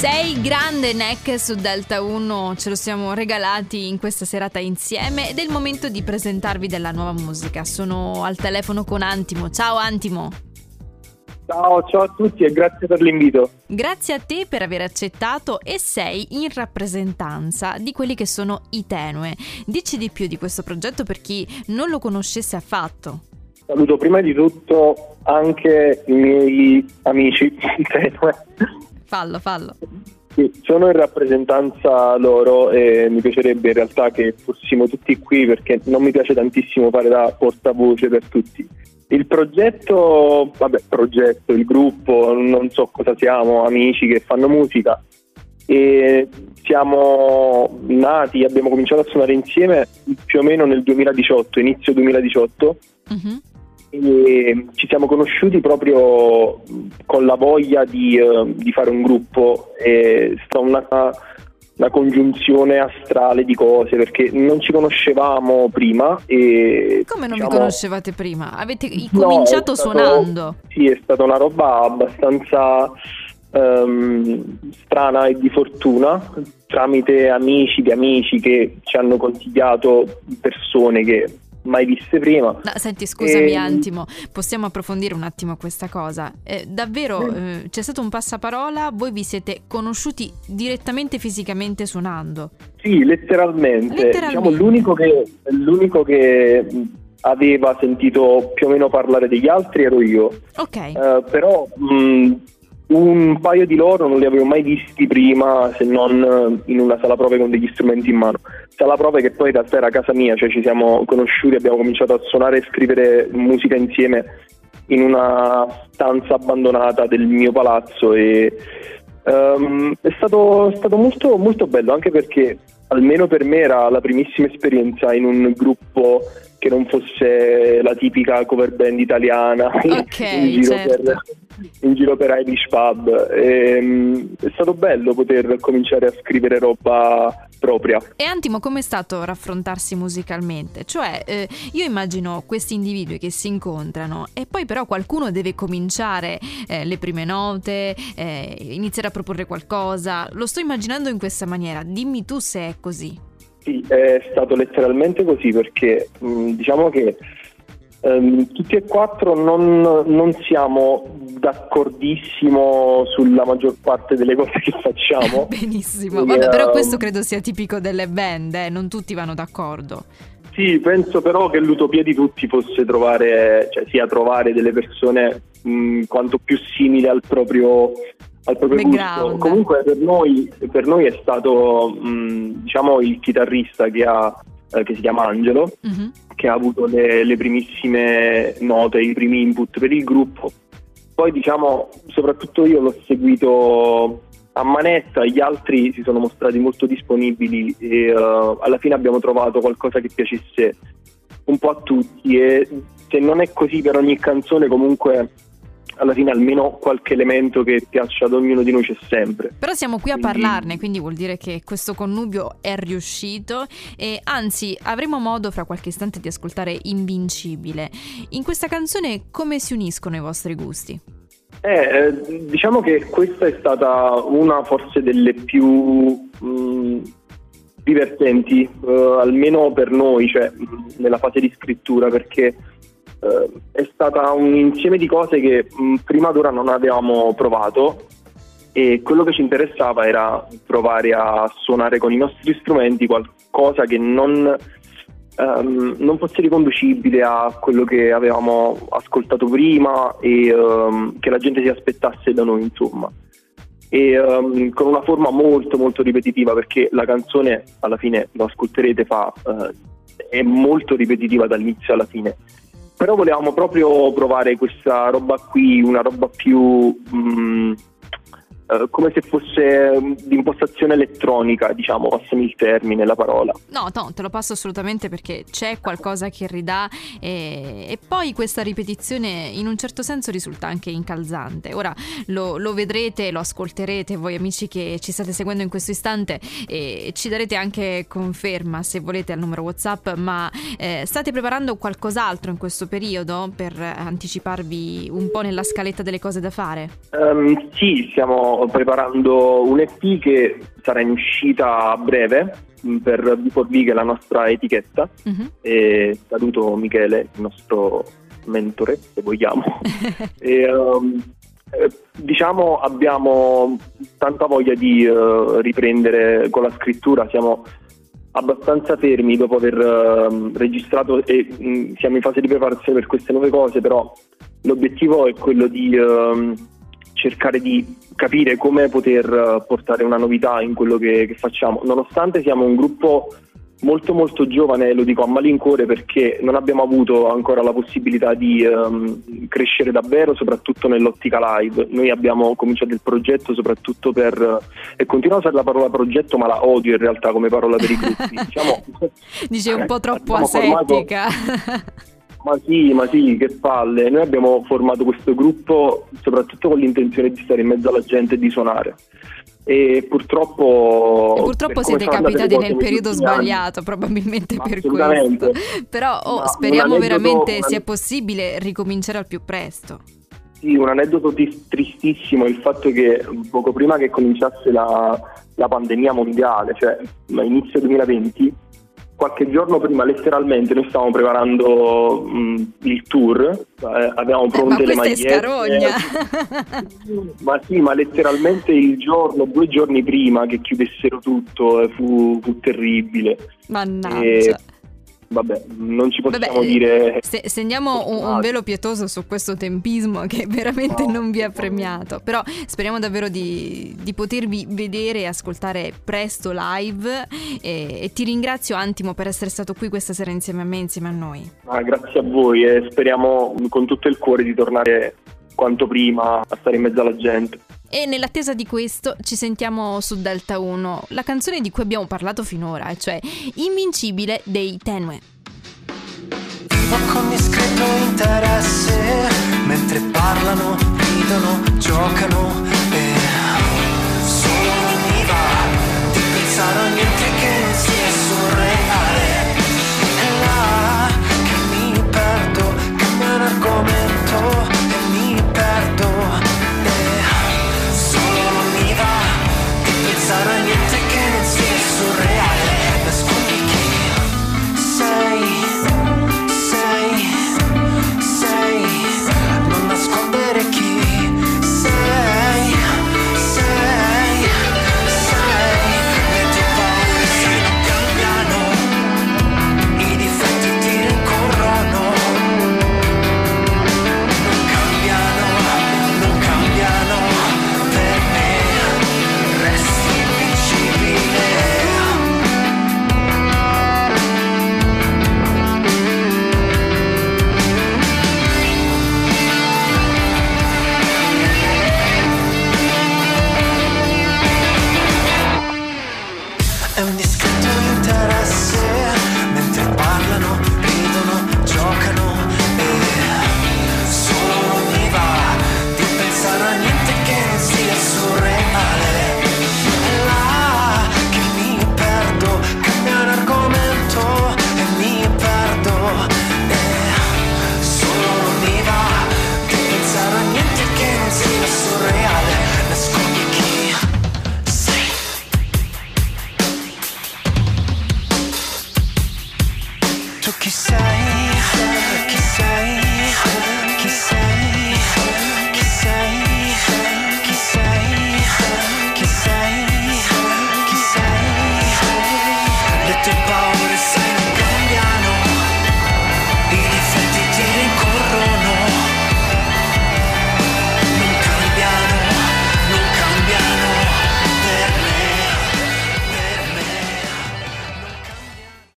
Sei grande neck su Delta 1, ce lo siamo regalati in questa serata insieme ed è il momento di presentarvi della nuova musica. Sono al telefono con Antimo. Ciao Antimo. Ciao, ciao a tutti e grazie per l'invito. Grazie a te per aver accettato e sei in rappresentanza di quelli che sono i Tenue. Dici di più di questo progetto per chi non lo conoscesse affatto. Saluto prima di tutto anche i miei amici Tenue Fallo, fallo. Sì, sono in rappresentanza loro e mi piacerebbe in realtà che fossimo tutti qui perché non mi piace tantissimo fare da portavoce per tutti. Il progetto, vabbè, progetto, il gruppo, non so cosa siamo, amici che fanno musica e siamo nati, abbiamo cominciato a suonare insieme più o meno nel 2018, inizio 2018. Uh-huh e ci siamo conosciuti proprio con la voglia di, uh, di fare un gruppo è stata una, una, congiunzione astrale di cose perché non ci conoscevamo prima e come non diciamo, vi conoscevate prima? avete cominciato no, stato, suonando? sì è stata una roba abbastanza um, strana e di fortuna tramite amici di amici che ci hanno consigliato persone che mai viste prima. No, senti, scusami e... Antimo, possiamo approfondire un attimo questa cosa. Eh, davvero eh, c'è stato un passaparola, voi vi siete conosciuti direttamente fisicamente suonando? Sì, letteralmente. letteralmente. Diciamo, l'unico, che, l'unico che aveva sentito più o meno parlare degli altri ero io. Ok. Uh, però mh, un paio di loro non li avevo mai visti prima se non in una sala prove con degli strumenti in mano. Sala prove che poi in realtà era casa mia, cioè ci siamo conosciuti, abbiamo cominciato a suonare e scrivere musica insieme in una stanza abbandonata del mio palazzo e um, è stato, stato molto, molto bello anche perché almeno per me era la primissima esperienza in un gruppo che non fosse la tipica cover band italiana okay, in, giro certo. per, in, giro per, Irish Pub. E, um, è stato bello poter cominciare a scrivere roba propria. E Antimo, com'è stato raffrontarsi musicalmente? Cioè, eh, io immagino questi individui che si incontrano e poi però qualcuno deve cominciare eh, le prime note, eh, iniziare a proporre qualcosa. Lo sto immaginando in questa maniera. Dimmi tu se è così. Sì, è stato letteralmente così perché mh, mm, diciamo che um, tutti e quattro non, non, siamo d'accordissimo sulla maggior parte delle cose che facciamo. Benissimo, Vabbè, però ehm, questo credo sia tipico delle band, eh? non tutti vanno d'accordo. Sì, penso però che l'utopia di tutti fosse trovare, cioè sia trovare delle persone mh, quanto più simili al proprio al proprio gusto. Comunque per noi, per noi, è stato mh, diciamo il chitarrista che, ha, eh, che si chiama Angelo, uh-huh. Che ha avuto le, le, primissime note, i primi input per il gruppo. Poi diciamo, soprattutto io l'ho seguito a manetta, gli altri si sono mostrati molto disponibili e uh, alla fine abbiamo trovato qualcosa che piacesse un po' a tutti e se non è così per ogni canzone comunque alla fine almeno qualche elemento che piaccia ad ognuno di noi c'è sempre. Però siamo qui a quindi... parlarne, quindi vuol dire che questo connubio è riuscito e anzi avremo modo fra qualche istante di ascoltare Invincibile. In questa canzone come si uniscono i vostri gusti? Eh, eh diciamo che questa è stata una forse delle più mh, mm, divertenti, uh, almeno per noi, cioè nella fase di scrittura, perché eh, è stata un insieme di cose che mh, prima d'ora non avevamo provato e quello che ci interessava era provare a suonare con i nostri strumenti qualcosa che non, um, non fosse riconducibile a quello che avevamo ascoltato prima e um, che la gente si aspettasse da noi insomma. E um, con una forma molto molto ripetitiva perché la canzone alla fine lo ascolterete fa uh, è molto ripetitiva dall'inizio alla fine però volevamo proprio provare questa roba qui, una roba più mh, mm, eh, come se fosse mm, di impostazione elettronica, diciamo, passami il termine, la parola. No, no, te lo passo assolutamente perché c'è qualcosa che ridà e, e poi questa ripetizione in un certo senso risulta anche incalzante. Ora lo, lo, vedrete, lo ascolterete voi amici che ci state seguendo in questo istante e ci darete anche conferma se volete al numero WhatsApp, ma eh, state preparando qualcos'altro in questo periodo per anticiparvi un po' nella scaletta delle cose da fare? Um, sì, siamo preparando un EP che sarà in uscita a breve mm, per B4B che è la nostra etichetta uh-huh. e saluto Michele, il nostro mentore se vogliamo. e, um, diciamo abbiamo tanta voglia di uh, riprendere con la scrittura, siamo abbastanza fermi dopo aver uh, registrato e mh, mm, siamo in fase di preparazione per queste nuove cose, però l'obiettivo è quello di uh, cercare di capire come poter eh, portare una novità in quello che, che facciamo, nonostante siamo un gruppo molto molto giovane, lo dico a malincuore perché non abbiamo avuto ancora la possibilità di um, crescere davvero, soprattutto nell'ottica live. Noi abbiamo cominciato il progetto soprattutto per, e continuo a usare la parola progetto ma la odio in realtà come parola per i gruppi. Diciamo, Dice un po' troppo asettica. Ma sì, ma sì, che palle. Noi abbiamo formato questo gruppo soprattutto con l'intenzione di stare in mezzo alla gente e di suonare. E purtroppo, e purtroppo siete capitati nel periodo sbagliato probabilmente per questo. Però oh, speriamo veramente sia possibile ricominciare al più presto. Sì, un aneddoto tristissimo il fatto che poco prima che cominciasse la, la pandemia mondiale, cioè a inizio 2020, qualche giorno prima letteralmente noi stavamo preparando mh, il tour, eh, avevamo eh, pronte eh, le magliette. ma sì, ma letteralmente il giorno, due giorni prima che chiudessero tutto, eh, fu, fu terribile. Mannaggia. E vabbè, non ci possiamo vabbè, dire. Se, stendiamo un, un, velo pietoso su questo tempismo che veramente no, non vi ha premiato. Però speriamo davvero di, di, potervi vedere e ascoltare presto live. E, e, ti ringrazio, Antimo, per essere stato qui questa sera insieme a me, insieme a noi. Ah, grazie a voi e speriamo con tutto il cuore di tornare quanto prima a stare in mezzo alla gente. E nell'attesa di questo ci sentiamo su Delta 1, la canzone di cui abbiamo parlato finora, cioè Invincibile dei Tenue. Ma con discreto interesse, mentre parlano, ridono, giocano e solo mi va di pensare ogni